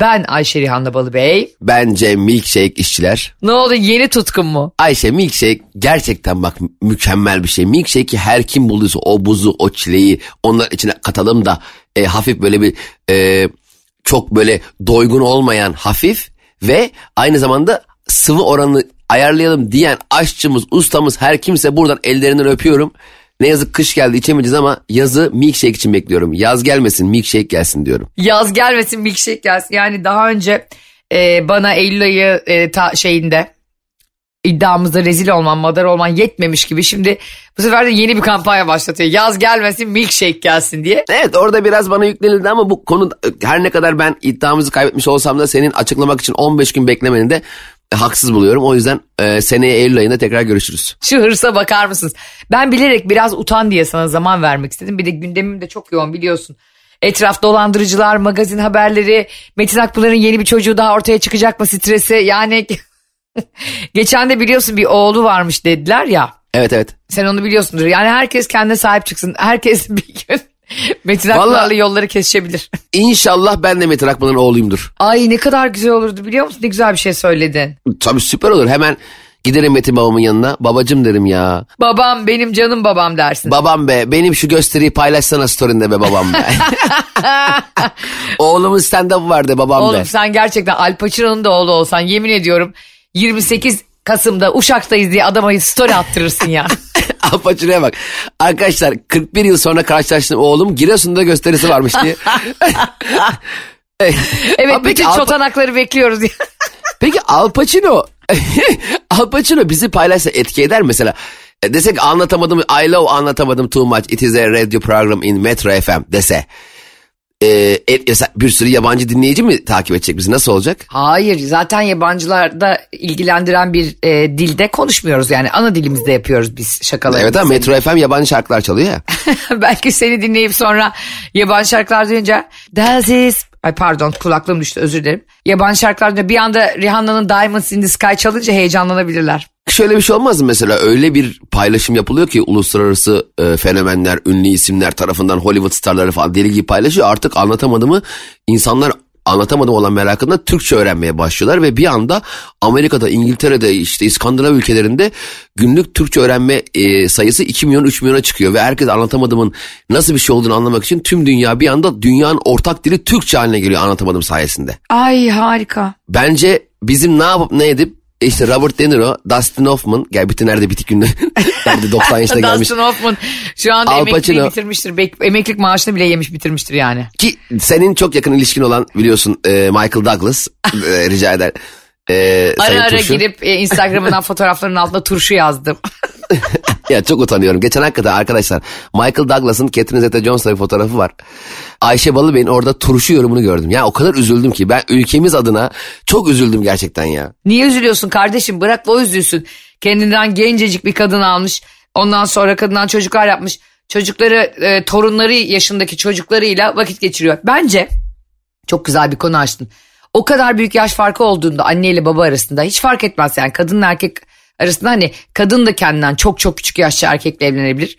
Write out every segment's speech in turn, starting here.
Ben Ayşe Rihanna Balıbey. Bence milkshake işçiler. Ne oldu yeni tutkun mu? Ayşe milkshake gerçekten bak mükemmel bir şey. Milkshake'i her kim bulduysa o buzu, o çileği onlar içine katalım da e, hafif böyle bir e, çok böyle doygun olmayan hafif ve aynı zamanda sıvı oranını ayarlayalım diyen aşçımız, ustamız her kimse buradan ellerinden öpüyorum. Ne yazık kış geldi içemeyeceğiz ama yazı milkshake için bekliyorum. Yaz gelmesin milkshake gelsin diyorum. Yaz gelmesin milkshake gelsin. Yani daha önce e, bana Eylül ayı e, ta, şeyinde iddiamızda rezil olman, madar olman yetmemiş gibi. Şimdi bu sefer de yeni bir kampanya başlatıyor. Yaz gelmesin milkshake gelsin diye. Evet orada biraz bana yüklenildi ama bu konu her ne kadar ben iddiamızı kaybetmiş olsam da senin açıklamak için 15 gün beklemeni de haksız buluyorum. O yüzden e, seneye Eylül ayında tekrar görüşürüz. Şu hırsa bakar mısınız? Ben bilerek biraz utan diye sana zaman vermek istedim. Bir de gündemim de çok yoğun biliyorsun. Etraf dolandırıcılar, magazin haberleri, Metin Akpınar'ın yeni bir çocuğu daha ortaya çıkacak mı stresi? Yani geçen de biliyorsun bir oğlu varmış dediler ya. Evet evet. Sen onu biliyorsundur. Yani herkes kendine sahip çıksın. Herkes bir gün Metin Akpınar'la yolları kesişebilir. İnşallah ben de Metin Akpınar'ın oğluyumdur. Ay ne kadar güzel olurdu biliyor musun? Ne güzel bir şey söyledin. Tabii süper olur. Hemen giderim Metin babamın yanına. Babacım derim ya. Babam benim canım babam dersin. Babam be benim şu gösteriyi paylaşsana story'inde be babam be. Oğlumun stand-up vardı babam Oğlum be. sen gerçekten Al Pacino'nun da oğlu olsan yemin ediyorum 28 Kasım'da Uşak'tayız diye adama story attırırsın ya. Apaçırıya bak. Arkadaşlar 41 yıl sonra karşılaştığım oğlum Giresun'da gösterisi varmış diye. evet Ama bütün Al- çotanakları bekliyoruz. ya. Peki Al Pacino, Al Pacino bizi paylaşsa etki eder mesela. E, Desek anlatamadım, I love anlatamadım too much. It is a radio program in Metro FM dese. E, et- mesela bir sürü yabancı dinleyici mi takip edecek bizi? Nasıl olacak? Hayır zaten yabancılarda ilgilendiren bir e, dilde konuşmuyoruz yani ana dilimizde yapıyoruz biz şakalarımızı. Evet ama Metro FM yabancı şarkılar çalıyor ya. Belki seni dinleyip sonra yabancı şarkılar duyunca Does this... Ay pardon kulaklığım düştü özür dilerim. Yabancı şarkılar duyunca bir anda Rihanna'nın Diamonds in the Sky çalınca heyecanlanabilirler. Şöyle bir şey olmaz mı mesela öyle bir paylaşım yapılıyor ki uluslararası e, fenomenler, ünlü isimler tarafından Hollywood starları falan deli gibi paylaşıyor. Artık anlatamadığımı insanlar anlatamadım olan merakında Türkçe öğrenmeye başlıyorlar ve bir anda Amerika'da, İngiltere'de işte İskandinav ülkelerinde günlük Türkçe öğrenme e, sayısı 2 milyon 3 milyona çıkıyor ve herkes anlatamadığımın nasıl bir şey olduğunu anlamak için tüm dünya bir anda dünyanın ortak dili Türkçe haline geliyor anlatamadım sayesinde. Ay harika. Bence bizim ne yapıp ne edip işte Robert De Niro, Dustin Hoffman, gel bütün nerede bitik günde, nerede 90 yaşına gelmiş. Dustin Hoffman şu anda Al emekliyi Pacino. bitirmiştir. Bek- emeklilik maaşını bile yemiş bitirmiştir yani. Ki senin çok yakın ilişkin olan biliyorsun e, Michael Douglas, e, rica eder. E, Ara Sayın ara Turşu. girip e, Instagram'dan fotoğrafların altına turşu yazdım. Ya çok utanıyorum. Geçen hakikaten arkadaşlar Michael Douglas'ın Catherine Zeta-Jones'la bir fotoğrafı var. Ayşe Balıbey'in orada turşu yorumunu gördüm. Ya o kadar üzüldüm ki ben ülkemiz adına çok üzüldüm gerçekten ya. Niye üzülüyorsun kardeşim? Bırak o üzülsün. Kendinden gencecik bir kadın almış. Ondan sonra kadından çocuklar yapmış. Çocukları, e, torunları yaşındaki çocuklarıyla vakit geçiriyor. Bence çok güzel bir konu açtın. O kadar büyük yaş farkı olduğunda anne ile baba arasında hiç fark etmez yani kadınla erkek arasında hani kadın da kendinden çok çok küçük yaşta erkekle evlenebilir.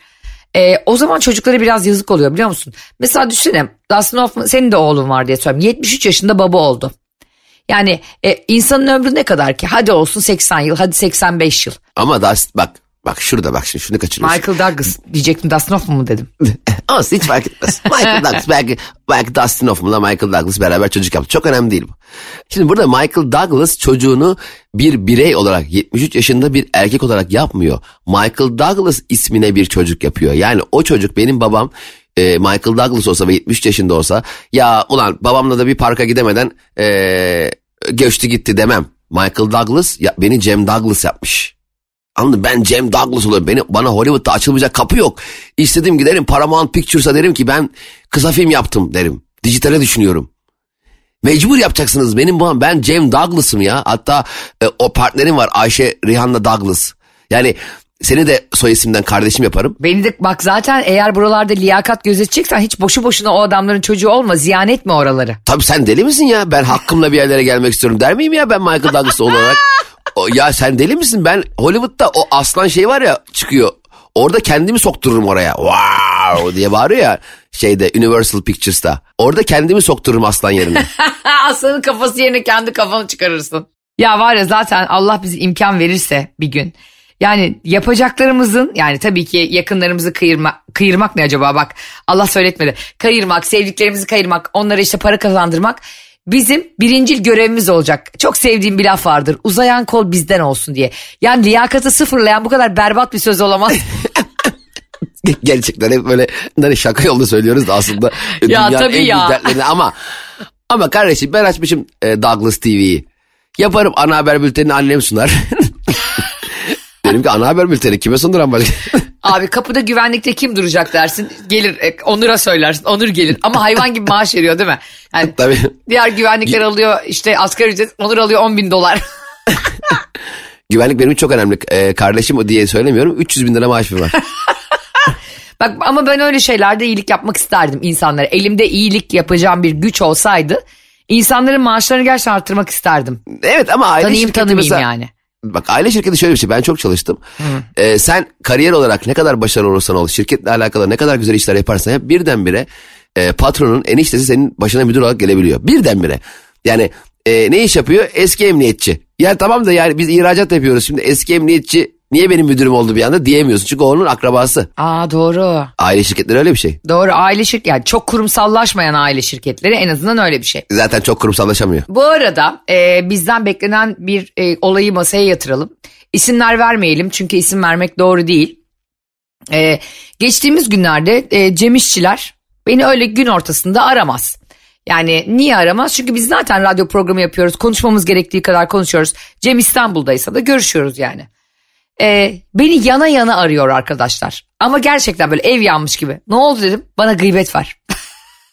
E, o zaman çocuklara biraz yazık oluyor biliyor musun? Mesela düşünsene Dustin Hoffman senin de oğlun var diye söyleyeyim. 73 yaşında baba oldu. Yani e, insanın ömrü ne kadar ki? Hadi olsun 80 yıl, hadi 85 yıl. Ama Dust, bak bak şurada bak şimdi şunu kaçırıyorsun. Michael Douglas diyecektim Dustin Hoffman mı dedim. Ama hiç fark etmez. Michael Douglas belki, belki Dustin Hoffman'la Michael Douglas beraber çocuk yaptı. Çok önemli değil bu. Şimdi burada Michael Douglas çocuğunu bir birey olarak 73 yaşında bir erkek olarak yapmıyor. Michael Douglas ismine bir çocuk yapıyor. Yani o çocuk benim babam e, Michael Douglas olsa ve 73 yaşında olsa ya ulan babamla da bir parka gidemeden e, göçtü gitti demem. Michael Douglas ya, beni Cem Douglas yapmış. Anladın? Ben Cem Douglas oluyorum. Beni, bana Hollywood'da açılmayacak kapı yok. İstediğim giderim Paramount Pictures'a derim ki ben kısa film yaptım derim. Dijitale düşünüyorum. Mecbur yapacaksınız benim babam. Ben Cem Douglas'ım ya. Hatta e, o partnerim var Ayşe Rihanna Douglas. Yani seni de soy isimden kardeşim yaparım. Beni de bak zaten eğer buralarda liyakat gözeteceksen hiç boşu boşuna o adamların çocuğu olma. Ziyan etme oraları. Tabii sen deli misin ya? Ben hakkımla bir yerlere gelmek istiyorum der miyim ya ben Michael Douglas olarak? Ya sen deli misin? Ben Hollywood'da o aslan şey var ya çıkıyor. Orada kendimi soktururum oraya. Wow diye bağırıyor ya şeyde Universal Pictures'ta. Orada kendimi soktururum aslan yerine. Aslanın kafası yerine kendi kafanı çıkarırsın. Ya var ya zaten Allah bize imkan verirse bir gün. Yani yapacaklarımızın yani tabii ki yakınlarımızı kıyırma, kıyırmak ne acaba bak Allah söyletmedi. Kayırmak, sevdiklerimizi kayırmak, onlara işte para kazandırmak bizim birincil görevimiz olacak. Çok sevdiğim bir laf vardır. Uzayan kol bizden olsun diye. Yani liyakatı sıfırlayan bu kadar berbat bir söz olamaz. Gerçekten hep böyle hani şaka yolda söylüyoruz da aslında Ya dünyanın tabii en ya. dertlerini ama ama kardeşim ben açmışım e, Douglas TV'yi. Yaparım ana haber bültenini annem sunar. Dedim ki ana haber bülteni kime sunduran başka? Abi kapıda güvenlikte kim duracak dersin. Gelir e, Onur'a söylersin. Onur gelir. Ama hayvan gibi maaş veriyor değil mi? Yani Tabii. diğer güvenlikler alıyor işte asgari ücret. Onur alıyor 10 bin dolar. Güvenlik benim için çok önemli. E, kardeşim o diye söylemiyorum. 300 bin lira maaşım var. Bak ama ben öyle şeylerde iyilik yapmak isterdim insanlara. Elimde iyilik yapacağım bir güç olsaydı insanların maaşlarını gerçekten arttırmak isterdim. evet ama aile Tanıyayım şirketi tanımayayım mesela- yani. Bak aile şirketi şöyle bir şey. Ben çok çalıştım. Ee, sen kariyer olarak ne kadar başarılı olursan ol, şirketle alakalı ne kadar güzel işler yaparsan yap birdenbire e, patronun eniştesi senin başına müdür olarak gelebiliyor. Birdenbire. Yani e, ne iş yapıyor? Eski emniyetçi. Yani tamam da yani biz ihracat yapıyoruz. Şimdi eski emniyetçi niye benim müdürüm oldu bir anda diyemiyorsun. Çünkü onun akrabası. Aa doğru. Aile şirketleri öyle bir şey. Doğru aile şirket yani çok kurumsallaşmayan aile şirketleri en azından öyle bir şey. Zaten çok kurumsallaşamıyor. Bu arada e, bizden beklenen bir e, olayı masaya yatıralım. İsimler vermeyelim çünkü isim vermek doğru değil. E, geçtiğimiz günlerde e, Cem İşçiler beni öyle gün ortasında aramaz. Yani niye aramaz? Çünkü biz zaten radyo programı yapıyoruz. Konuşmamız gerektiği kadar konuşuyoruz. Cem İstanbul'daysa da görüşüyoruz yani. E, beni yana yana arıyor arkadaşlar. Ama gerçekten böyle ev yanmış gibi. Ne oldu dedim. Bana gıybet var.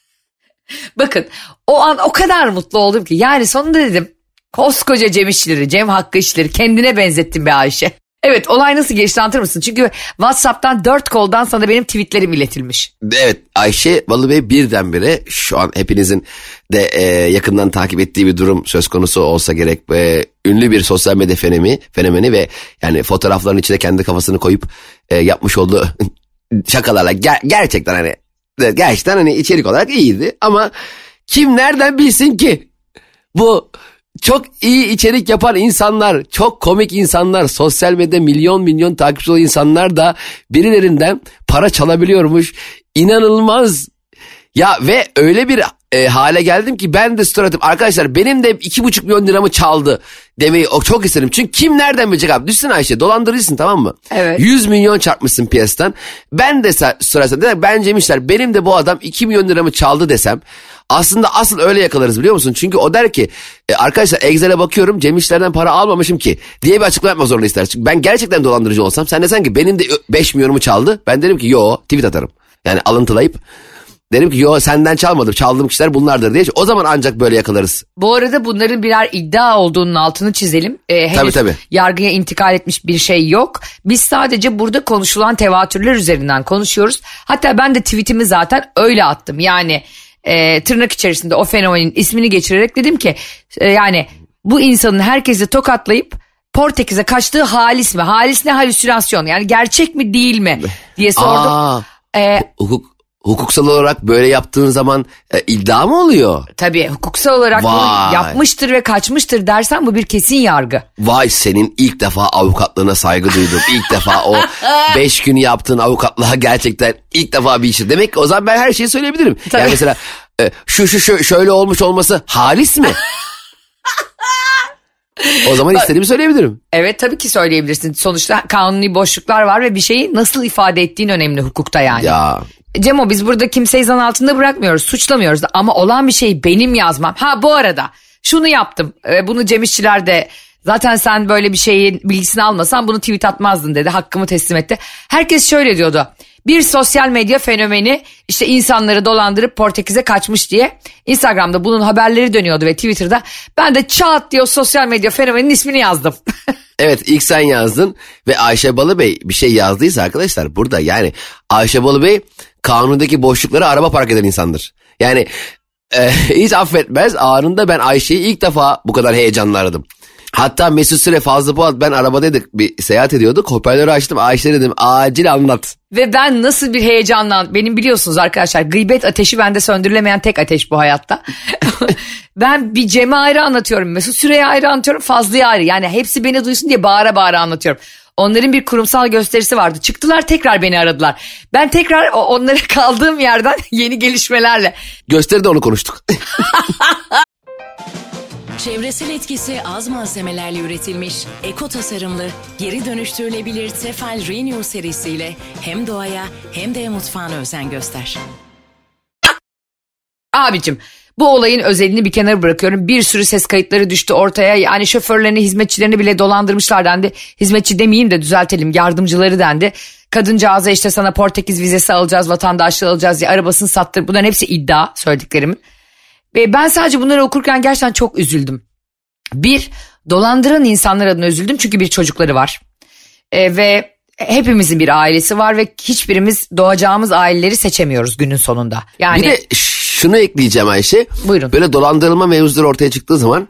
Bakın o an o kadar mutlu oldum ki yani sonunda dedim koskoca Cem İşçileri, Cem Hakkı İşçileri kendine benzettim be Ayşe. Evet olay nasıl geçti anlatır mısın? Çünkü Whatsapp'tan dört koldan sana benim tweetlerim iletilmiş. Evet Ayşe Balıbey birdenbire şu an hepinizin de e, yakından takip ettiği bir durum söz konusu olsa gerek. E, ünlü bir sosyal medya fenomeni, fenomeni ve yani fotoğrafların içine kendi kafasını koyup e, yapmış olduğu şakalarla ger- gerçekten hani gerçekten hani içerik olarak iyiydi ama kim nereden bilsin ki bu çok iyi içerik yapan insanlar, çok komik insanlar, sosyal medya milyon milyon takipçi olan insanlar da birilerinden para çalabiliyormuş. İnanılmaz. Ya ve öyle bir e, hale geldim ki ben de story atıp arkadaşlar benim de iki buçuk milyon liramı çaldı demeyi o çok istedim. Çünkü kim nereden bilecek abi? Düşsene Ayşe dolandırıcısın tamam mı? Evet. 100 milyon çarpmışsın piyasadan. Ben de story atsam dedim, ben Cem İşler benim de bu adam 2 milyon liramı çaldı desem aslında asıl öyle yakalarız biliyor musun? Çünkü o der ki e, arkadaşlar Excel'e bakıyorum Cem İşler'den para almamışım ki diye bir açıklama yapmak zorunda ister. Çünkü ben gerçekten dolandırıcı olsam sen desen ki benim de 5 milyonumu çaldı. Ben derim ki yo tweet atarım. Yani alıntılayıp derim ki yo senden çalmadım çaldığım kişiler bunlardır diye. O zaman ancak böyle yakalarız. Bu arada bunların birer iddia olduğunun altını çizelim. Ee, henüz Tabii, tabii. yargıya intikal etmiş bir şey yok. Biz sadece burada konuşulan tevatürler üzerinden konuşuyoruz. Hatta ben de tweetimi zaten öyle attım. Yani e, tırnak içerisinde o fenomenin ismini geçirerek dedim ki e, yani bu insanın herkesi tokatlayıp Portekiz'e kaçtığı halis mi? Halis ne halüsinasyon? Yani gerçek mi değil mi diye sordum. Aa, Ee, hukuk, hukuksal olarak böyle yaptığın zaman e, iddia mı oluyor? tabii hukuksal olarak bunu Vay. yapmıştır ve kaçmıştır dersen bu bir kesin yargı. Vay senin ilk defa avukatlığına saygı duydum. İlk defa o beş gün yaptığın avukatlığa gerçekten ilk defa bir işi. Demek ki o zaman ben her şeyi söyleyebilirim. Tabii. Yani mesela e, şu şu şu şöyle olmuş olması halis mi? o zaman istediğimi söyleyebilirim. Evet tabii ki söyleyebilirsin. Sonuçta kanuni boşluklar var ve bir şeyi nasıl ifade ettiğin önemli hukukta yani. Ya Cemo biz burada kimseyi zan altında bırakmıyoruz, suçlamıyoruz da ama olan bir şeyi benim yazmam. Ha bu arada şunu yaptım. Ee, bunu Cem İşçiler de zaten sen böyle bir şeyin bilgisini almasan bunu tweet atmazdın dedi. Hakkımı teslim etti. Herkes şöyle diyordu. bir sosyal medya fenomeni işte insanları dolandırıp Portekiz'e kaçmış diye Instagram'da bunun haberleri dönüyordu ve Twitter'da ben de çat diye o sosyal medya fenomeninin ismini yazdım. Evet ilk sen yazdın ve Ayşe Balıbey bir şey yazdıysa arkadaşlar burada yani Ayşe Balıbey kanundaki boşluklara araba park eden insandır. Yani e, hiç affetmez anında ben Ayşe'yi ilk defa bu kadar heyecanlı aradım. Hatta Mesut Süre Fazlı Polat ben arabadaydık bir seyahat ediyorduk hoparlörü açtım Ayşe dedim acil anlat. Ve ben nasıl bir heyecanla benim biliyorsunuz arkadaşlar gıybet ateşi bende söndürülemeyen tek ateş bu hayatta. ben bir Cem'e ayrı anlatıyorum Mesut Süre'ye ayrı anlatıyorum Fazlı'ya ayrı yani hepsi beni duysun diye bağıra bağıra anlatıyorum. Onların bir kurumsal gösterisi vardı. Çıktılar tekrar beni aradılar. Ben tekrar onlara kaldığım yerden yeni gelişmelerle. Gösteride onu konuştuk. Çevresel etkisi az malzemelerle üretilmiş, eko tasarımlı, geri dönüştürülebilir Tefal Renew serisiyle hem doğaya hem de mutfağına özen göster. Abicim bu olayın özelini bir kenara bırakıyorum. Bir sürü ses kayıtları düştü ortaya. Yani şoförlerini, hizmetçilerini bile dolandırmışlar dendi. Hizmetçi demeyeyim de düzeltelim yardımcıları dendi. Kadıncağıza işte sana Portekiz vizesi alacağız, vatandaşlığı alacağız diye arabasını sattır. Bunların hepsi iddia söylediklerimin. Ve ben sadece bunları okurken gerçekten çok üzüldüm. Bir, dolandıran insanlar adına üzüldüm çünkü bir çocukları var. E, ve hepimizin bir ailesi var ve hiçbirimiz doğacağımız aileleri seçemiyoruz günün sonunda. Yani Bir de şunu ekleyeceğim Ayşe. Buyurun. Böyle dolandırılma mevzuları ortaya çıktığı zaman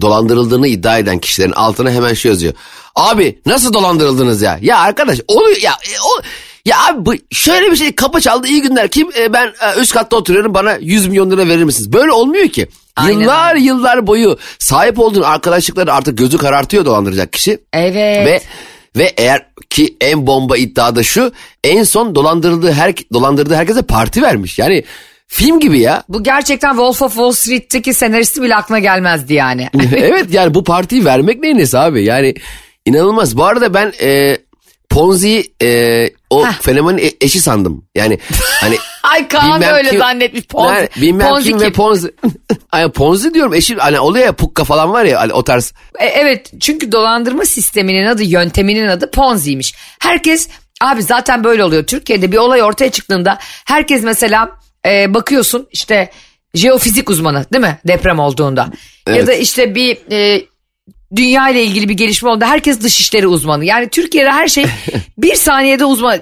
dolandırıldığını iddia eden kişilerin altına hemen şey yazıyor. Abi nasıl dolandırıldınız ya? Ya arkadaş oluyor ya. e, O, ya abi bu, şöyle bir şey kapı çaldı iyi günler. Kim e, ben e, üst katta oturuyorum bana 100 milyon lira verir misiniz? Böyle olmuyor ki. Aynen yıllar yıllar boyu sahip olduğun arkadaşlıkları artık gözü karartıyor dolandıracak kişi. evet. Ve ve eğer ki en bomba iddia da şu en son dolandırıldığı her dolandırdığı herkese parti vermiş. Yani film gibi ya. Bu gerçekten Wolf of Wall Street'teki senaristi bile aklına gelmezdi yani. evet yani bu partiyi vermek neyin nesi abi yani inanılmaz. Bu arada ben e, Ponzi e, o fenomenin e- eşi sandım. Yani hani Ay Kaan öyle kim- zannetmiş. Ponzi, Nerede? bilmem Ponzi kim ve kim? Ponzi. Ay, Ponzi diyorum eşi hani oluyor ya pukka falan var ya hani o tarz. E, evet çünkü dolandırma sisteminin adı yönteminin adı Ponzi'ymiş. Herkes abi zaten böyle oluyor. Türkiye'de bir olay ortaya çıktığında herkes mesela e, bakıyorsun işte jeofizik uzmanı değil mi deprem olduğunda. Ya Evet. da işte bir e, dünya ile ilgili bir gelişme olduğunda herkes dışişleri uzmanı. Yani Türkiye'de her şey bir saniyede uzman. e,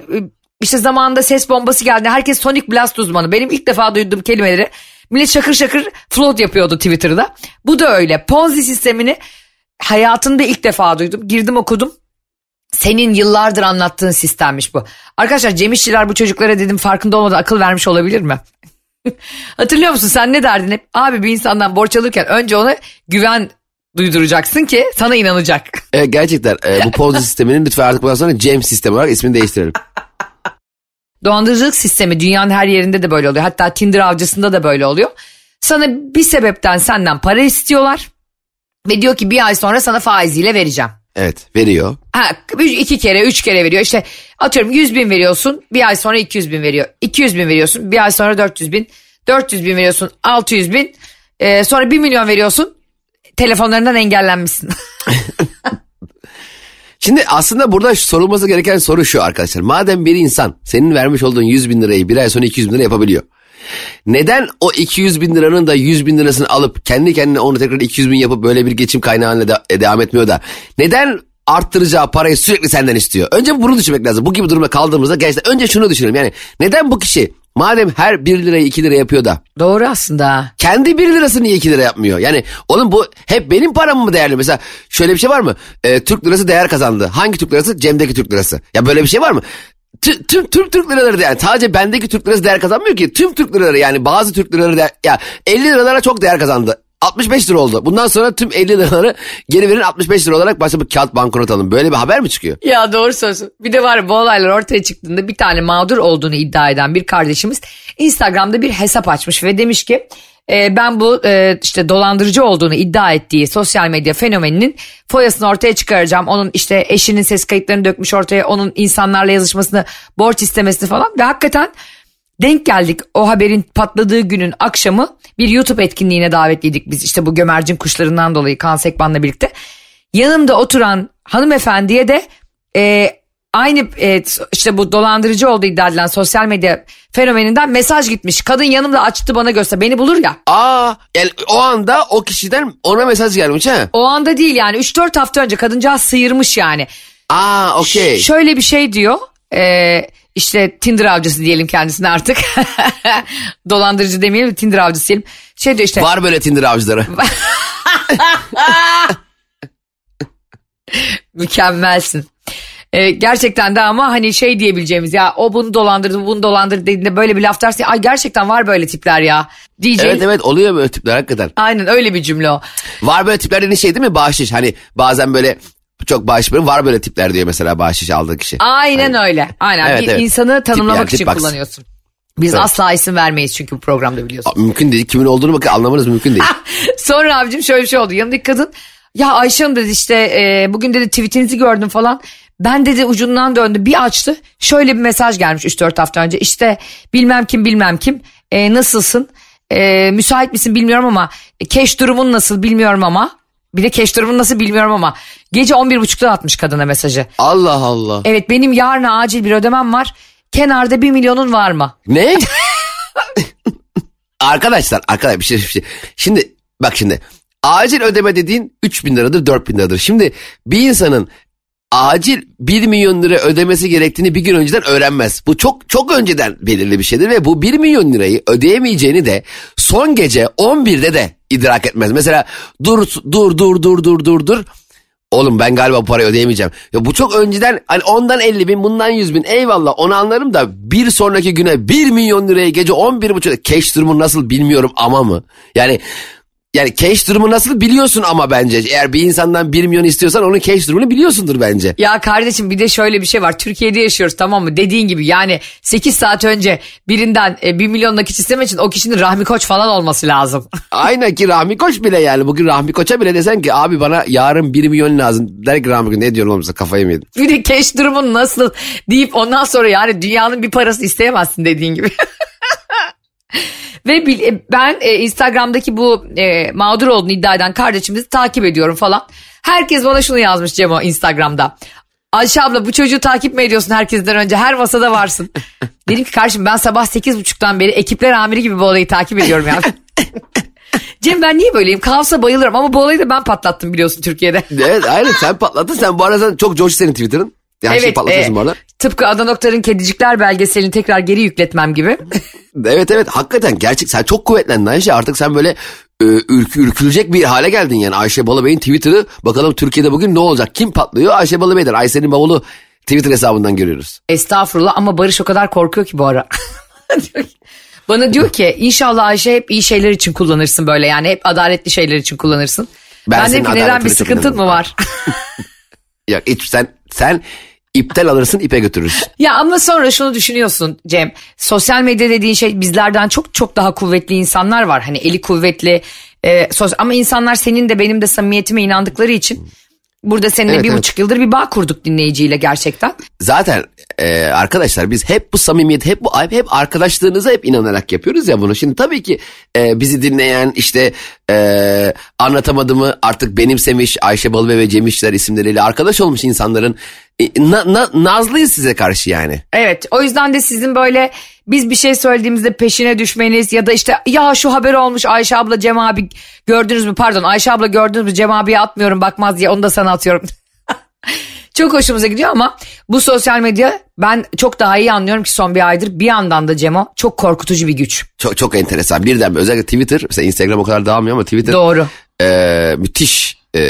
İşte zamanında ses bombası geldi. Herkes sonic blast uzmanı. Benim ilk defa duyduğum kelimeleri millet şakır şakır float yapıyordu Twitter'da. Bu da öyle. Ponzi sistemini hayatımda ilk defa duydum. Girdim okudum. Senin yıllardır anlattığın sistemmiş bu. Arkadaşlar Cem İşçiler bu çocuklara dedim farkında olmadan akıl vermiş olabilir mi? Hatırlıyor musun sen ne derdin hep? Abi bir insandan borç alırken önce ona güven duyduracaksın ki sana inanacak. E, gerçekten e, bu Ponzi sisteminin lütfen artık bundan sonra Cem sistemi olarak ismini değiştirelim. Dolandırıcılık sistemi dünyanın her yerinde de böyle oluyor. Hatta Tinder avcısında da böyle oluyor. Sana bir sebepten senden para istiyorlar. Ve diyor ki bir ay sonra sana faiziyle vereceğim. Evet veriyor. Ha, iki kere üç kere veriyor. İşte atıyorum 100 bin veriyorsun bir ay sonra 200 bin veriyor. 200 bin veriyorsun bir ay sonra 400 bin. 400 bin veriyorsun 600 bin. Ee, sonra 1 milyon veriyorsun telefonlarından engellenmişsin. Şimdi aslında burada sorulması gereken soru şu arkadaşlar. Madem bir insan senin vermiş olduğun 100 bin lirayı bir ay sonra 200 bin lira yapabiliyor. Neden o 200 bin liranın da 100 bin lirasını alıp kendi kendine onu tekrar 200 bin yapıp böyle bir geçim kaynağı haline de- e, devam etmiyor da neden arttıracağı parayı sürekli senden istiyor? Önce bunu düşünmek lazım. Bu gibi durumda kaldığımızda gerçekten önce şunu düşünelim. Yani neden bu kişi madem her 1 lirayı 2 lira yapıyor da Doğru aslında. kendi 1 lirası niye 2 lira yapmıyor? Yani oğlum bu hep benim param mı değerli? Mesela şöyle bir şey var mı? Ee, Türk lirası değer kazandı. Hangi Türk lirası? Cem'deki Türk lirası. Ya böyle bir şey var mı? Tü- Tüm, tüm Türk liraları yani sadece bendeki Türk lirası değer kazanmıyor ki. Tüm Türk liraları yani bazı Türk liraları değer, ya 50 liralara çok değer kazandı. 65 lira oldu. Bundan sonra tüm 50 liraları geri verin 65 lira olarak başka bir kağıt banknot alın. Böyle bir haber mi çıkıyor? Ya doğru söylüyorsun. Bir de var bu olaylar ortaya çıktığında bir tane mağdur olduğunu iddia eden bir kardeşimiz Instagram'da bir hesap açmış ve demiş ki e, ben bu e, işte dolandırıcı olduğunu iddia ettiği sosyal medya fenomeninin foyasını ortaya çıkaracağım. Onun işte eşinin ses kayıtlarını dökmüş ortaya onun insanlarla yazışmasını borç istemesini falan ve hakikaten denk geldik o haberin patladığı günün akşamı bir YouTube etkinliğine davetliydik biz işte bu gömercin kuşlarından dolayı Kaan Sekban'la birlikte. Yanımda oturan hanımefendiye de e, aynı e, işte bu dolandırıcı olduğu iddia edilen sosyal medya fenomeninden mesaj gitmiş. Kadın yanımda açtı bana göster. Beni bulur ya. Aa yani o anda o kişiden ona mesaj gelmiş ha. O anda değil yani 3-4 hafta önce kadıncağız sıyırmış yani. Aa okey. Şöyle bir şey diyor. Ee, işte Tinder avcısı diyelim kendisine artık. Dolandırıcı demeyelim Tinder avcısı diyelim. Şey diyor işte. Var böyle Tinder avcıları. Mükemmelsin. Ee, gerçekten de ama hani şey diyebileceğimiz ya o bunu dolandırdı bu bunu dolandırdı dediğinde böyle bir laf derse ay gerçekten var böyle tipler ya diyeceğiz. evet evet oluyor böyle tipler hakikaten. Aynen öyle bir cümle o. Var böyle tipler dediğin şey değil mi? Bahşiş. Hani bazen böyle çok bahşiş böyle var böyle tipler diyor mesela bahşiş aldığı kişi. Aynen öyle. Aynen Evet, bir evet. insanı tanımlamak Tip yani, için box. kullanıyorsun. Biz Evet. asla isim vermeyiz çünkü bu programda biliyorsun. Aa, Mümkün değil. Kimin olduğunu bakın anlamanız mümkün değil. Sonra abicim şöyle bir şey oldu. Yanındaki kadın ya Ayşe Hanım dedi işte e, bugün dedi tweetinizi gördüm falan. Ben dedi ucundan döndü bir açtı. Şöyle bir mesaj gelmiş 3-4 hafta önce. İşte bilmem kim bilmem kim e, nasılsın? E, müsait misin bilmiyorum ama cash durumun nasıl bilmiyorum ama. Bir de cash durumun nasıl bilmiyorum ama. Gece 11.30'da atmış kadına mesajı. Allah Allah. Evet benim yarın acil bir ödemem var. Kenarda 1 milyonun var mı? Ne? arkadaşlar arkadaşlar bir şey, bir şey. Şimdi bak şimdi acil ödeme dediğin 3 bin liradır 4 bin liradır. Şimdi bir insanın acil 1 milyon lira ödemesi gerektiğini bir gün önceden öğrenmez. Bu çok çok önceden belirli bir şeydir ve bu 1 milyon lirayı ödeyemeyeceğini de son gece 11'de de idrak etmez. Mesela dur dur dur dur dur dur dur. Oğlum ben galiba bu parayı ödeyemeyeceğim. Ya bu çok önceden hani ondan 50 bin bundan 100 bin eyvallah onu anlarım da bir sonraki güne 1 milyon liraya gece 11 buçuk cash durumu nasıl bilmiyorum ama mı? Yani yani cash durumu nasıl biliyorsun ama bence. Eğer bir insandan 1 milyon istiyorsan onun cash durumunu biliyorsundur bence. Ya kardeşim bir de şöyle bir şey var. Türkiye'de yaşıyoruz tamam mı? Dediğin gibi yani 8 saat önce birinden e, 1 milyon nakit istemek için o kişinin Rahmi Koç falan olması lazım. Aynen ki Rahmi Koç bile yani bugün Rahmi Koç'a bile desen ki abi bana yarın 1 milyon lazım. Der ki Rahmi Koç ne diyorsun oğlum sen kafayı mı yedin? bir de cash durumun nasıl deyip ondan sonra yani dünyanın bir parası isteyemezsin dediğin gibi. Ve e, ben e, Instagram'daki bu e, mağdur olduğunu iddia eden kardeşimizi takip ediyorum falan. Herkes bana şunu yazmış Cemo Instagram'da. Ayşe abla bu çocuğu takip mi ediyorsun herkesten önce? Her masada varsın. Dedim ki kardeşim ben sabah 8.30'dan beri ekipler amiri gibi bu olayı takip ediyorum ya. Cem ben niye böyleyim? Kaosa bayılırım ama bu olayı da ben patlattım biliyorsun Türkiye'de. Evet aynen sen patlattın sen bu arada sen çok coş senin Twitter'ın. Yani şey patlatıyorsun e, bu arada. Tıpkı Adnan Oktar'ın Kedicikler belgeselini tekrar geri yükletmem gibi. Evet evet hakikaten gerçek sen çok kuvvetlendin Ayşe artık sen böyle e, ürkü, ürkülecek bir hale geldin yani Ayşe Balıbey'in Twitter'ı bakalım Türkiye'de bugün ne olacak kim patlıyor Ayşe Balıbey'den Ayşe'nin bavulu Twitter hesabından görüyoruz. Estağfurullah ama Barış o kadar korkuyor ki bu ara. Bana diyor ki inşallah Ayşe hep iyi şeyler için kullanırsın böyle yani hep adaletli şeyler için kullanırsın. Ben Ben, dedim ki neden bir sıkıntın mı var? Ya hiç sen sen iptal alırsın ipe götürürsün. ya ama sonra şunu düşünüyorsun Cem. Sosyal medya dediğin şey bizlerden çok çok daha kuvvetli insanlar var. Hani eli kuvvetli e, sos- ama insanlar senin de benim de samimiyetime inandıkları için burada seninle Evet, bir evet. buçuk yıldır bir bağ kurduk dinleyiciyle gerçekten. Zaten e, arkadaşlar biz hep bu samimiyet hep bu hep arkadaşlığınıza hep inanarak yapıyoruz ya bunu. Şimdi tabii ki e, bizi dinleyen işte e, anlatamadığımı artık benimsemiş Ayşe Balıbey ve Cem İşler isimleriyle arkadaş olmuş insanların e, na- na- nazlıyız size karşı yani. Evet o yüzden de sizin böyle biz bir şey söylediğimizde peşine düşmeniz ya da işte ya şu haber olmuş Ayşe abla Cem abi gördünüz mü pardon Ayşe abla gördünüz mü Cem abiye atmıyorum bakmaz diye onu da sana atıyorum. çok hoşumuza gidiyor ama bu sosyal medya ben çok daha iyi anlıyorum ki son bir aydır bir yandan da Cemo çok korkutucu bir güç. Çok çok enteresan. Birden özellikle Twitter mesela Instagram o kadar dağılmıyor ama Twitter Doğru. e, müthiş e,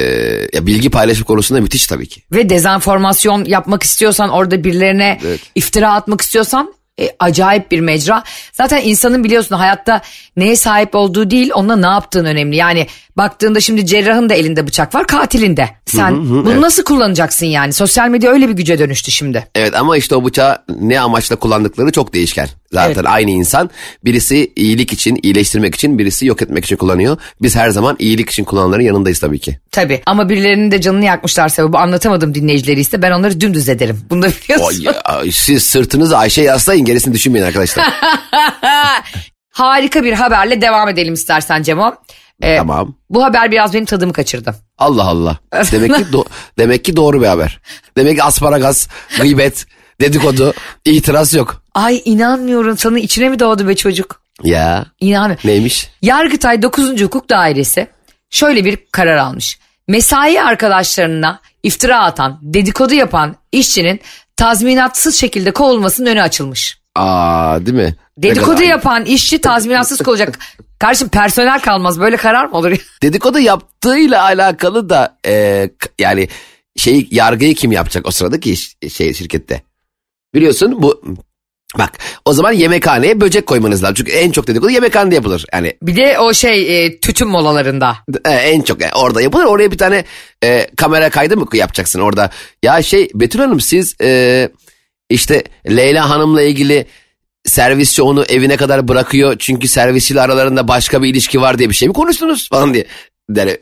ya bilgi paylaşım konusunda müthiş tabii ki. Ve dezenformasyon yapmak istiyorsan orada birilerine Evet. iftira atmak istiyorsan e, acayip bir mecra. Zaten insanın biliyorsun hayatta neye sahip olduğu değil onunla ne yaptığın önemli. Yani baktığında şimdi cerrahın da elinde bıçak var katilin de. Sen bunu nasıl kullanacaksın yani? Sosyal medya öyle bir güce dönüştü şimdi. Evet ama işte o bıçağı ne amaçla kullandıkları çok değişken. Zaten Evet. aynı insan birisi iyilik için, iyileştirmek için, birisi yok etmek için kullanıyor. Biz her zaman iyilik için kullananların yanındayız tabii ki. Tabii ama birilerinin de canını yakmışlarsa bu anlatamadım dinleyicileri ise ben onları dümdüz ederim. Bunu da biliyorsun. ya, siz sırtınızı Ayşe'ye yaslayın gerisini düşünmeyin arkadaşlar. Harika bir haberle devam edelim istersen Cemo. Ee, Tamam. Bu haber biraz benim tadımı kaçırdı. Allah Allah. Demek ki do- demek ki doğru bir haber. Demek ki asparagas, gıybet, dedikodu, itiraz yok. Ay inanmıyorum sana içine mi doğdu be çocuk? Ya İnanmıyorum. neymiş? Yargıtay 9. Hukuk Dairesi şöyle bir karar almış. Mesai arkadaşlarına iftira atan, dedikodu yapan işçinin tazminatsız şekilde kovulmasının önü açılmış. Aa değil mi? Dedikodu yapan işçi tazminatsız kovulacak. Kardeşim personel kalmaz böyle karar mı olur ya? Dedikodu yaptığıyla alakalı da e, yani şey yargıyı kim yapacak o sırada ki iş- şey şirkette? Biliyorsun bu bak o zaman yemekhaneye böcek koymanız lazım. Çünkü en çok dedikodu yemekhanede yapılır. Yani Bir de o şey e, tütün molalarında. e, en çok yani orada yapılır. Oraya bir tane e, kamera kaydı mı yapacaksın orada? Ya şey Betül Hanım siz e, işte Leyla Hanım'la ilgili servisçi onu evine kadar bırakıyor. Çünkü servisçiyle aralarında başka bir ilişki var diye bir şey mi konuştunuz falan diye. Yani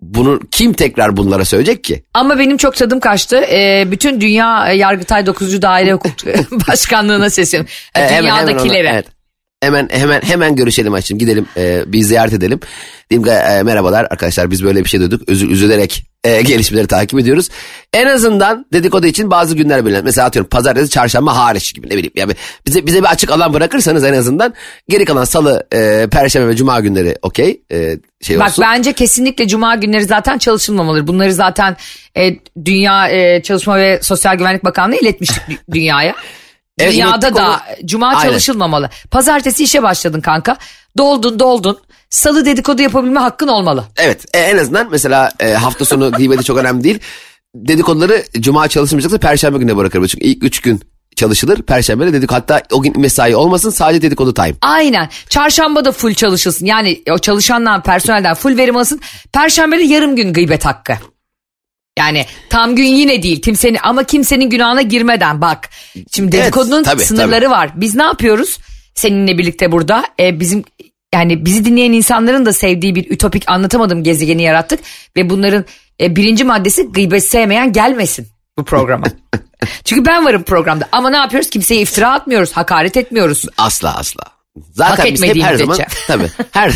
bunu kim tekrar bunlara söyleyecek ki? Ama benim çok tadım kaçtı. E, bütün dünya e, Yargıtay 9. Daire Hukuk Başkanlığı'na sesleniyorum. E, hemen- hemen ona- Dünyadakilere. evet. Hemen hemen hemen görüşelim açayım gidelim e, bir ziyaret edelim. Diyeyim ki e, merhabalar arkadaşlar biz böyle bir şey duyduk özür üzülerek e, gelişmeleri takip ediyoruz. En azından dedikodu için bazı günler belirlen. Mesela atıyorum pazartesi çarşamba hariç gibi ne bileyim. Yani bize bize bir açık alan bırakırsanız en azından geri kalan salı e, perşembe ve cuma günleri okey e, şey Bak olsun. bence kesinlikle cuma günleri zaten çalışılmamalı. Bunları zaten e, Dünya e, Çalışma ve Sosyal Güvenlik Bakanlığı iletmiştik dü- dünyaya. Evet, Dünyada da onu. cuma Aynen. çalışılmamalı. Pazartesi işe başladın kanka. Doldun doldun. Salı dedikodu yapabilme hakkın olmalı. Evet e, en azından mesela e, hafta sonu gıybeti çok önemli değil. Dedikoduları cuma çalışılmayacaksa perşembe gününe bırakırım. Çünkü ilk üç gün çalışılır. Perşembe de dedikodu hatta o gün mesai olmasın sadece dedikodu time. Aynen. Çarşamba da full çalışılsın. Yani o çalışandan, personelden full verim alsın. Perşembe de yarım gün gıybet hakkı. Yani tam gün yine değil kimsenin ama kimsenin günahına girmeden bak. Şimdi Evet, dedikodunun tabii, sınırları var. Biz ne yapıyoruz? Seninle birlikte burada e, bizim yani bizi dinleyen insanların da sevdiği bir ütopik anlatamadığım gezegeni yarattık ve bunların e, birinci maddesi gıybet sevmeyen gelmesin bu programa. Çünkü ben varım programda ama ne yapıyoruz? Kimseye iftira atmıyoruz, hakaret etmiyoruz. Asla asla. Zaten Hak biz hep her zaman tabii her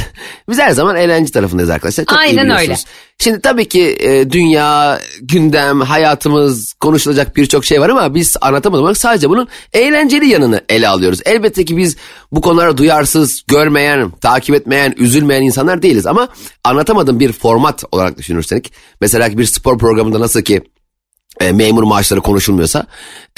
biz her zaman eğlence tarafındayız arkadaşlar. Çok iyi Aynen öyle. biliyorsunuz. Şimdi tabii ki e, dünya, gündem, hayatımız konuşulacak birçok şey var ama biz anlatamadım olarak sadece bunun eğlenceli yanını ele alıyoruz. Elbette ki biz bu konulara duyarsız, görmeyen, takip etmeyen, üzülmeyen insanlar değiliz ama anlatamadığım bir format olarak düşünürsek mesela bir spor programında nasıl ki e, memur maaşları konuşulmuyorsa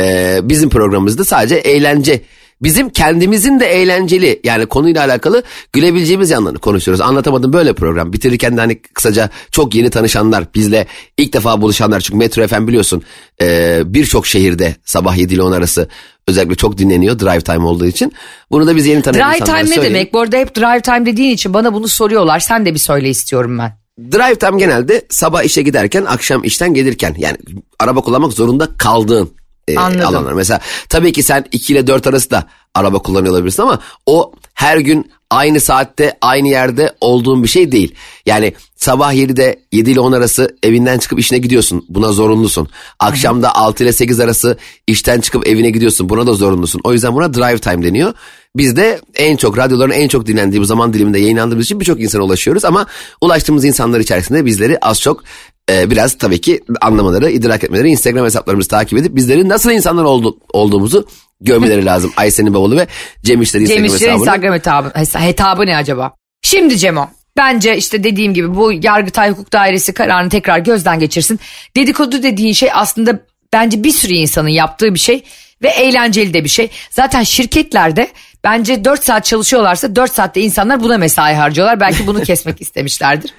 e, bizim programımızda sadece eğlence bizim kendimizin de eğlenceli yani konuyla alakalı gülebileceğimiz yanlarını konuşuyoruz. Anlatamadım böyle program. Bitirirken de hani kısaca çok yeni tanışanlar bizle ilk defa buluşanlar çünkü Metro FM biliyorsun e, birçok şehirde sabah 7 ile 10 arası özellikle çok dinleniyor drive time olduğu için. Bunu da biz yeni tanıyan Drive insanlara time ne söyleyelim. demek? Bu arada hep drive time dediğin için bana bunu soruyorlar. Sen de bir söyle istiyorum ben. Drive time genelde sabah işe giderken akşam işten gelirken yani araba kullanmak zorunda kaldığın e, Anladım. alanlar. Mesela tabii ki sen 2 ile 4 arası da araba kullanıyor olabilirsin ama o her gün aynı saatte aynı yerde olduğun bir şey değil. Yani sabah 7'de 7 ile 10 arası evinden çıkıp işine gidiyorsun. Buna zorunlusun. Akşamda 6 ile 8 arası işten çıkıp evine gidiyorsun. Buna da zorunlusun. O yüzden buna drive time deniyor. Biz de en çok radyoların en çok dinlendiği bu zaman diliminde yayınlandığımız için birçok insana ulaşıyoruz. Ama ulaştığımız insanlar içerisinde bizleri az çok e, biraz tabii ki anlamaları, idrak etmeleri, Instagram hesaplarımızı takip edip bizlerin nasıl insanlar oldu, olduğumuzu görmeleri lazım. Aysen'in bavulu ve Cem İşler Instagram Cem İşler'in hesabını. Instagram hesabı, hesa- hetabı ne acaba? Şimdi Cemo bence işte dediğim gibi bu Yargıtay Hukuk Dairesi kararını tekrar gözden geçirsin. Dedikodu dediğin şey aslında bence bir sürü insanın yaptığı bir şey ve eğlenceli de bir şey. Zaten şirketlerde bence 4 saat çalışıyorlarsa 4 saatte insanlar buna mesai harcıyorlar. Belki bunu kesmek istemişlerdir.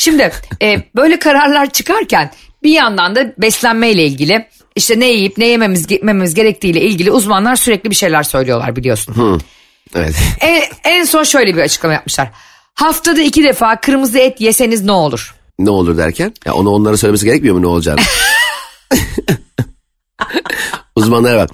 Şimdi e, böyle kararlar çıkarken bir yandan da beslenmeyle ilgili işte ne yiyip ne yememiz, yememiz gerektiğiyle ilgili uzmanlar sürekli bir şeyler söylüyorlar biliyorsun. Evet. En, en son şöyle bir açıklama yapmışlar. Haftada iki defa kırmızı et yeseniz ne olur? ne olur derken? Ya onu onlara söylemesi gerekmiyor mu ne olacağını? Uzmanlara bak.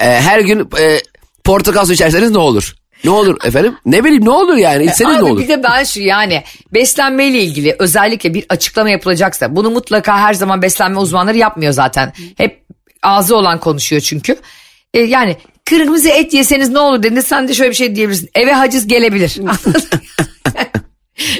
E, her gün e, portakal su içerseniz ne olur? Ne olur efendim? Ne bileyim ne olur yani? İçseniz Abi ne olur? Bir de ben şu yani beslenmeyle ilgili özellikle bir açıklama yapılacaksa bunu mutlaka her zaman beslenme uzmanları yapmıyor zaten. Hep ağzı olan konuşuyor çünkü. E, yani kırmızı et yeseniz ne olur dediğinde sen de şöyle bir şey diyebilirsin. Eve haciz gelebilir.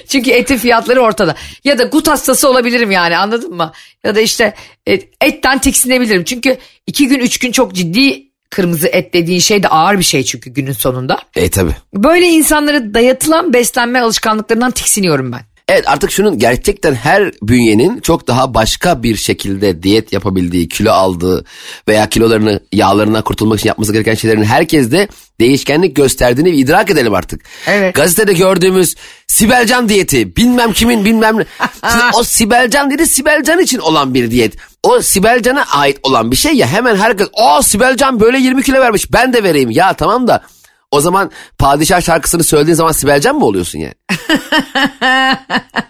Çünkü etin fiyatları ortada. Ya da gut hastası olabilirim yani anladın mı? Ya da işte e, etten tiksinebilirim. Çünkü iki gün üç gün çok ciddi kırmızı et dediğin şey de ağır bir şey çünkü günün sonunda. E tabi. Böyle insanlara dayatılan beslenme alışkanlıklarından tiksiniyorum ben. Evet artık şunun gerçekten her bünyenin çok daha başka bir şekilde diyet yapabildiği, kilo aldığı veya kilolarını yağlarına kurtulmak için yapması gereken şeylerin herkes de değişkenlik gösterdiğini idrak edelim artık. Evet. Gazetede gördüğümüz Sibelcan diyeti bilmem kimin bilmem ne. O Sibelcan dedi Sibelcan için olan bir diyet. O Sibelcan'a ait olan bir şey ya hemen herkes aa Sibelcan böyle 20 kilo vermiş ben de vereyim. Ya tamam da o zaman padişah şarkısını söylediğin zaman Sibelcan mı oluyorsun yani?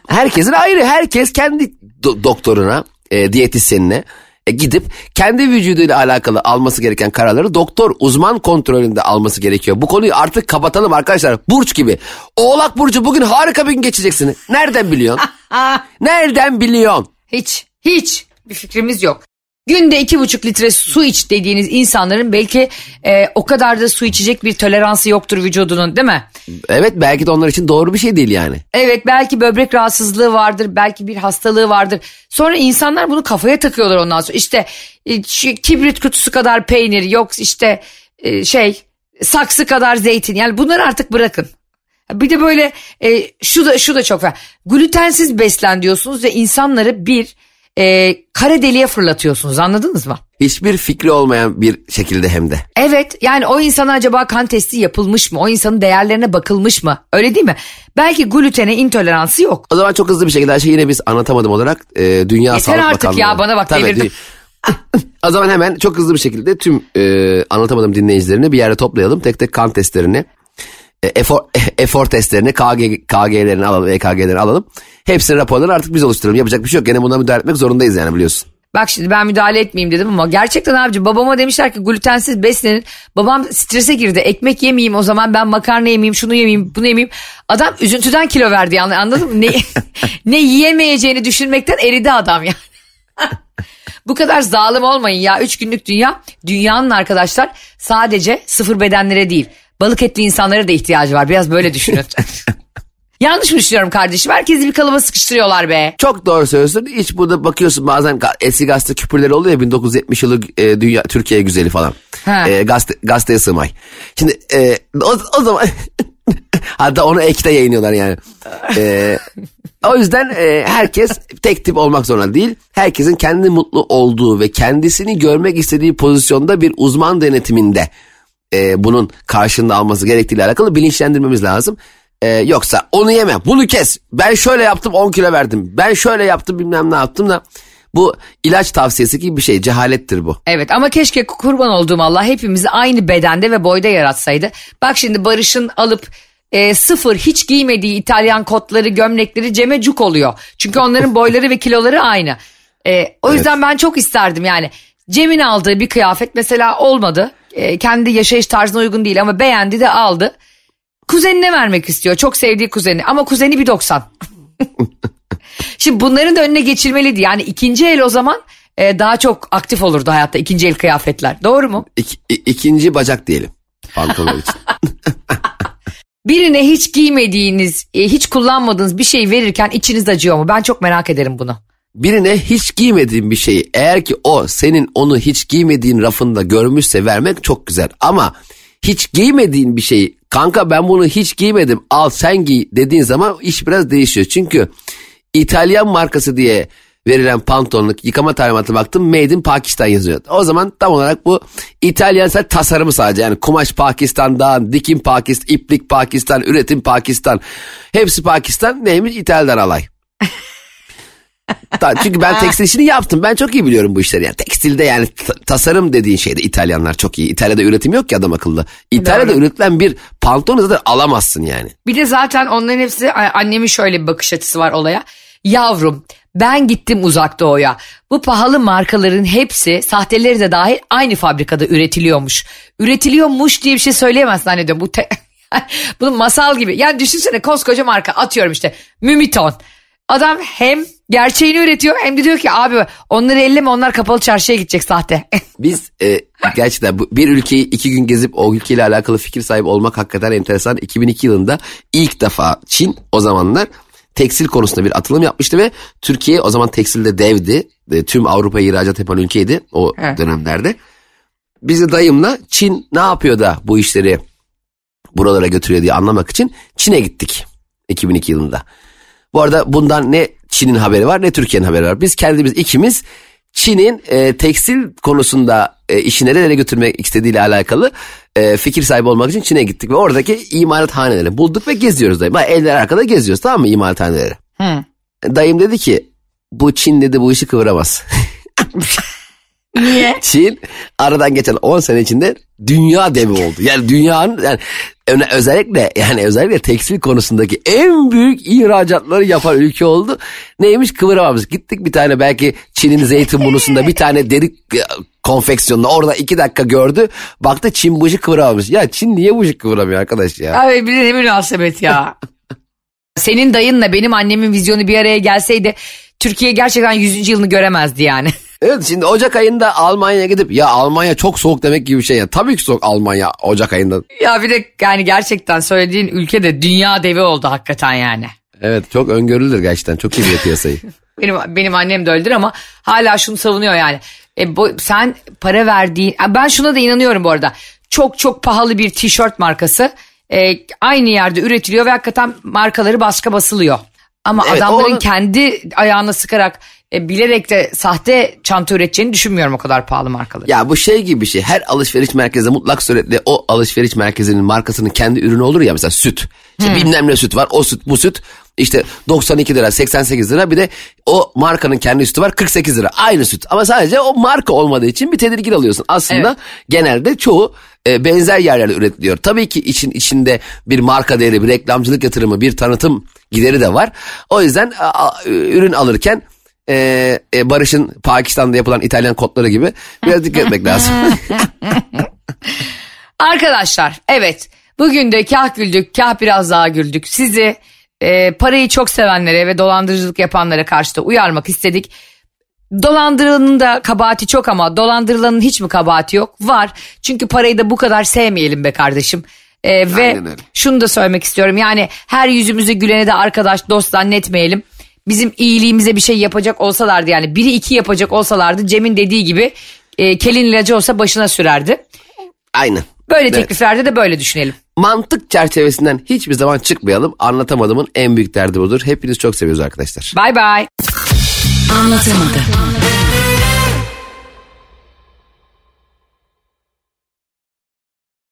Herkesin ayrı. Herkes kendi do- doktoruna, e, diyetisyenine e, gidip kendi vücuduyla alakalı alması gereken kararları doktor uzman kontrolünde alması gerekiyor. Bu konuyu artık kapatalım arkadaşlar. Burç gibi. Oğlak Burcu bugün harika bir gün geçeceksin. Nereden biliyorsun? Nereden biliyorsun? Hiç, hiç bir fikrimiz yok. Günde iki buçuk litre su iç dediğiniz insanların belki e, o kadar da su içecek bir toleransı yoktur vücudunun değil mi? Evet belki de onlar için doğru bir şey değil yani. Evet belki böbrek rahatsızlığı vardır, belki bir hastalığı vardır. Sonra insanlar bunu kafaya takıyorlar ondan sonra. İşte e, şu kibrit kutusu kadar peynir, yok işte e, şey saksı kadar zeytin. Yani bunları artık bırakın. Bir de böyle e, şu da şu da çok var. Glutensiz beslen diyorsunuz ve insanları bir e, kara deliğe fırlatıyorsunuz anladınız mı? Hiçbir fikri olmayan bir şekilde hem de. Evet yani o insana acaba kan testi yapılmış mı? O insanın değerlerine bakılmış mı? Öyle değil mi? Belki glutene intoleransı yok. O zaman çok hızlı bir şekilde her şeyi yine biz anlatamadım olarak e, Dünya Yeter Sağlık artık Bakanlığı. ya, bana bak, Tabii, devirdim. o zaman hemen çok hızlı bir şekilde tüm e, anlatamadım dinleyicilerini bir yere toplayalım. Tek tek kan testlerini, efor, efor testlerini, KG, KG'lerini alalım, EKG'lerini alalım. Hepsinin raporlarını artık biz oluşturalım. Yapacak bir şey yok. Gene buna müdahale etmek zorundayız yani biliyorsun. Bak şimdi ben müdahale etmeyeyim dedim ama gerçekten abici babama demişler ki glutensiz beslenin. Babam strese girdi. Ekmek yemeyeyim o zaman ben makarna yemeyeyim, şunu yemeyeyim, bunu yemeyeyim. Adam üzüntüden kilo verdi yani anladın mı? Ne, ne yiyemeyeceğini düşünmekten eridi adam yani. Bu kadar zalim olmayın ya. Üç günlük dünya. Dünyanın arkadaşlar sadece sıfır bedenlere değil. Balık etli insanlara da ihtiyacı var. Biraz böyle düşünün. Yanlış mı düşünüyorum kardeşim? Herkesi bir kalıba sıkıştırıyorlar be. Çok doğru söylüyorsun. Hiç burada bakıyorsun bazen eski gazete küpürleri oluyor ya 1970 yılı e, dünya Türkiye güzeli falan. Ha. E, gazete, gazeteye sığmay. Şimdi e, o, o zaman hatta onu ekte yayınlıyorlar yani. E, o yüzden e, herkes tek tip olmak zorunda değil. Herkesin kendi mutlu olduğu ve kendisini görmek istediği pozisyonda bir uzman denetiminde e, bunun karşında alması gerektiğiyle alakalı bilinçlendirmemiz lazım. E, yoksa onu yeme bunu kes ben şöyle yaptım 10 kilo verdim ben şöyle yaptım bilmem ne yaptım da bu ilaç tavsiyesi gibi bir şey cehalettir bu. Evet ama keşke kurban olduğum Allah hepimizi aynı bedende ve boyda yaratsaydı. Bak şimdi Barış'ın alıp e, sıfır hiç giymediği İtalyan kotları gömlekleri Cem'e cuk oluyor. Çünkü onların boyları ve kiloları aynı. E, o yüzden ben çok isterdim yani. Cem'in aldığı bir kıyafet mesela olmadı. E, kendi yaşayış tarzına uygun değil ama beğendi de aldı. Kuzenine vermek istiyor. Çok sevdiği kuzeni ama kuzeni 1.90. Şimdi bunların da önüne geçilmeliydi. Yani ikinci el o zaman e, daha çok aktif olurdu hayatta ikinci el kıyafetler. Doğru mu? İk, ikinci bacak diyelim pantolon için. Birine hiç giymediğiniz, e, hiç kullanmadığınız bir şey verirken içiniz acıyor mu? Ben çok merak ederim bunu. Birine hiç giymediğin bir şeyi eğer ki o senin onu hiç giymediğin rafında görmüşse vermek çok güzel. Ama hiç giymediğin bir şeyi kanka ben bunu hiç giymedim al sen giy dediğin zaman iş biraz değişiyor. Çünkü İtalyan markası diye verilen pantolonluk yıkama talimatı baktım made in Pakistan yazıyor. O zaman tam olarak bu İtalyan tasarımı sadece yani kumaş Pakistan'dan, dikim Pakistan, iplik Pakistan, üretim Pakistan. Hepsi Pakistan neymiş İtalya'dan alay. Çünkü ben tekstil işini yaptım. Ben çok iyi biliyorum bu işleri. Yani tekstilde yani ta- tasarım dediğin şeyde İtalyanlar çok iyi. İtalya'da üretim yok ki adam akıllı. İtalya'da Doğru. üretilen bir pantolonu zaten alamazsın yani. Bir de zaten onların hepsi annemin şöyle bir bakış açısı var olaya. Yavrum ben gittim uzak doğuya. Bu pahalı markaların hepsi sahteleri de dahil aynı fabrikada üretiliyormuş. Üretiliyormuş diye bir şey söyleyemezsin zannediyorum. Bu te- Bunun masal gibi. Yani düşünsene koskoca marka atıyorum işte Mümiton. Adam hem gerçeğini üretiyor hem de diyor ki abi onları elleme onlar kapalı çarşıya gidecek sahte. Biz e, gerçekten bu, bir ülkeyi iki gün gezip o ülkeyle alakalı fikir sahibi olmak hakikaten enteresan. 2002 yılında ilk defa Çin o zamanlar tekstil konusunda bir atılım yapmıştı ve Türkiye o zaman tekstilde devdi. E, Tüm Avrupa'ya ihracat yapan ülkeydi o Evet. dönemlerde. Biz de dayımla Çin ne yapıyor da bu işleri buralara götürüyor diye anlamak için Çin'e gittik 2002 yılında. Bu arada bundan ne Çin'in haberi var ne Türkiye'nin haberi var. Biz kendimiz ikimiz Çin'in e, tekstil konusunda e, işi nerelere götürmek istediğiyle alakalı e, fikir sahibi olmak için Çin'e gittik. Ve oradaki imalathaneleri bulduk ve geziyoruz dayım. Ha, Eller arkada geziyoruz tamam mı imalathaneleri. Hı. Dayım dedi ki bu Çin dedi bu işi kıvıramaz. Niye? Çin aradan geçen 10 sene içinde dünya devi oldu. Yani dünyanın yani özellikle yani özellikle tekstil konusundaki en büyük ihracatları yapan ülke oldu. Neymiş kıvıramamış. Gittik bir tane belki Çin'in Zeytinburnu'sunda bir tane deri e, konfeksiyonunda orada iki dakika gördü. Baktı Çin bu işi kıvıramamış. Ya Çin niye bu işi kıvıramıyor arkadaş ya? Abi bir de ne münasebet ya. Senin dayınla benim annemin vizyonu bir araya gelseydi Türkiye gerçekten 100. yılını göremezdi yani. Evet şimdi Ocak ayında Almanya'ya gidip ya Almanya çok soğuk demek gibi bir şey. ya. Tabii ki soğuk Almanya Ocak ayında. ya bir de yani gerçekten söylediğin ülke de dünya devi oldu hakikaten yani. Evet çok öngörülür gerçekten. Çok iyi biliyor piyasayı. Benim benim annem de öyledir ama hala şunu savunuyor yani. E, bu, sen para verdiğin ben şuna da inanıyorum bu arada. Çok çok pahalı bir tişört markası e, aynı yerde üretiliyor ve hakikaten markaları başka basılıyor. Ama Evet, adamların onu- kendi ayağına sıkarak e, bilerek de sahte çanta üreteceğini düşünmüyorum o kadar pahalı markaları. Ya bu şey gibi bir şey. Her alışveriş merkezinde mutlak suretle o alışveriş merkezinin markasının kendi ürünü olur ya mesela süt. İşte bilmem ne süt var. O süt bu süt işte 92 lira 88 lira bir de o markanın kendi sütü var 48 lira. Aynı süt ama sadece o marka olmadığı için bir tedirgin alıyorsun. Aslında Evet. genelde çoğu e, benzer yerlerde üretiliyor. Tabii ki için içinde bir marka değeri, bir reklamcılık yatırımı, bir tanıtım gideri de var. O yüzden a, a, ürün alırken e, e, Barış'ın Pakistan'da yapılan İtalyan kodları gibi biraz dikkat etmek lazım. Arkadaşlar evet bugün de kah güldük kah biraz daha güldük. Sizi e, parayı çok sevenlere ve dolandırıcılık yapanlara karşı da uyarmak istedik. Dolandırılanın da kabahati çok ama dolandırılanın hiç mi kabahati yok? Var. Çünkü parayı da bu kadar sevmeyelim be kardeşim. E, ve şunu da söylemek istiyorum. Yani her yüzümüze gülene de arkadaş dost zannetmeyelim. Bizim iyiliğimize bir şey yapacak olsalardı yani biri iki yapacak olsalardı Cem'in dediği gibi e, kelin ilacı olsa başına sürerdi. Aynen. Böyle Evet. tekliflerde de böyle düşünelim. Mantık çerçevesinden hiçbir zaman çıkmayalım. Anlatamadığımın en büyük derdi budur. Hepiniz çok seviyoruz arkadaşlar. Bye bye. Anlatamadım.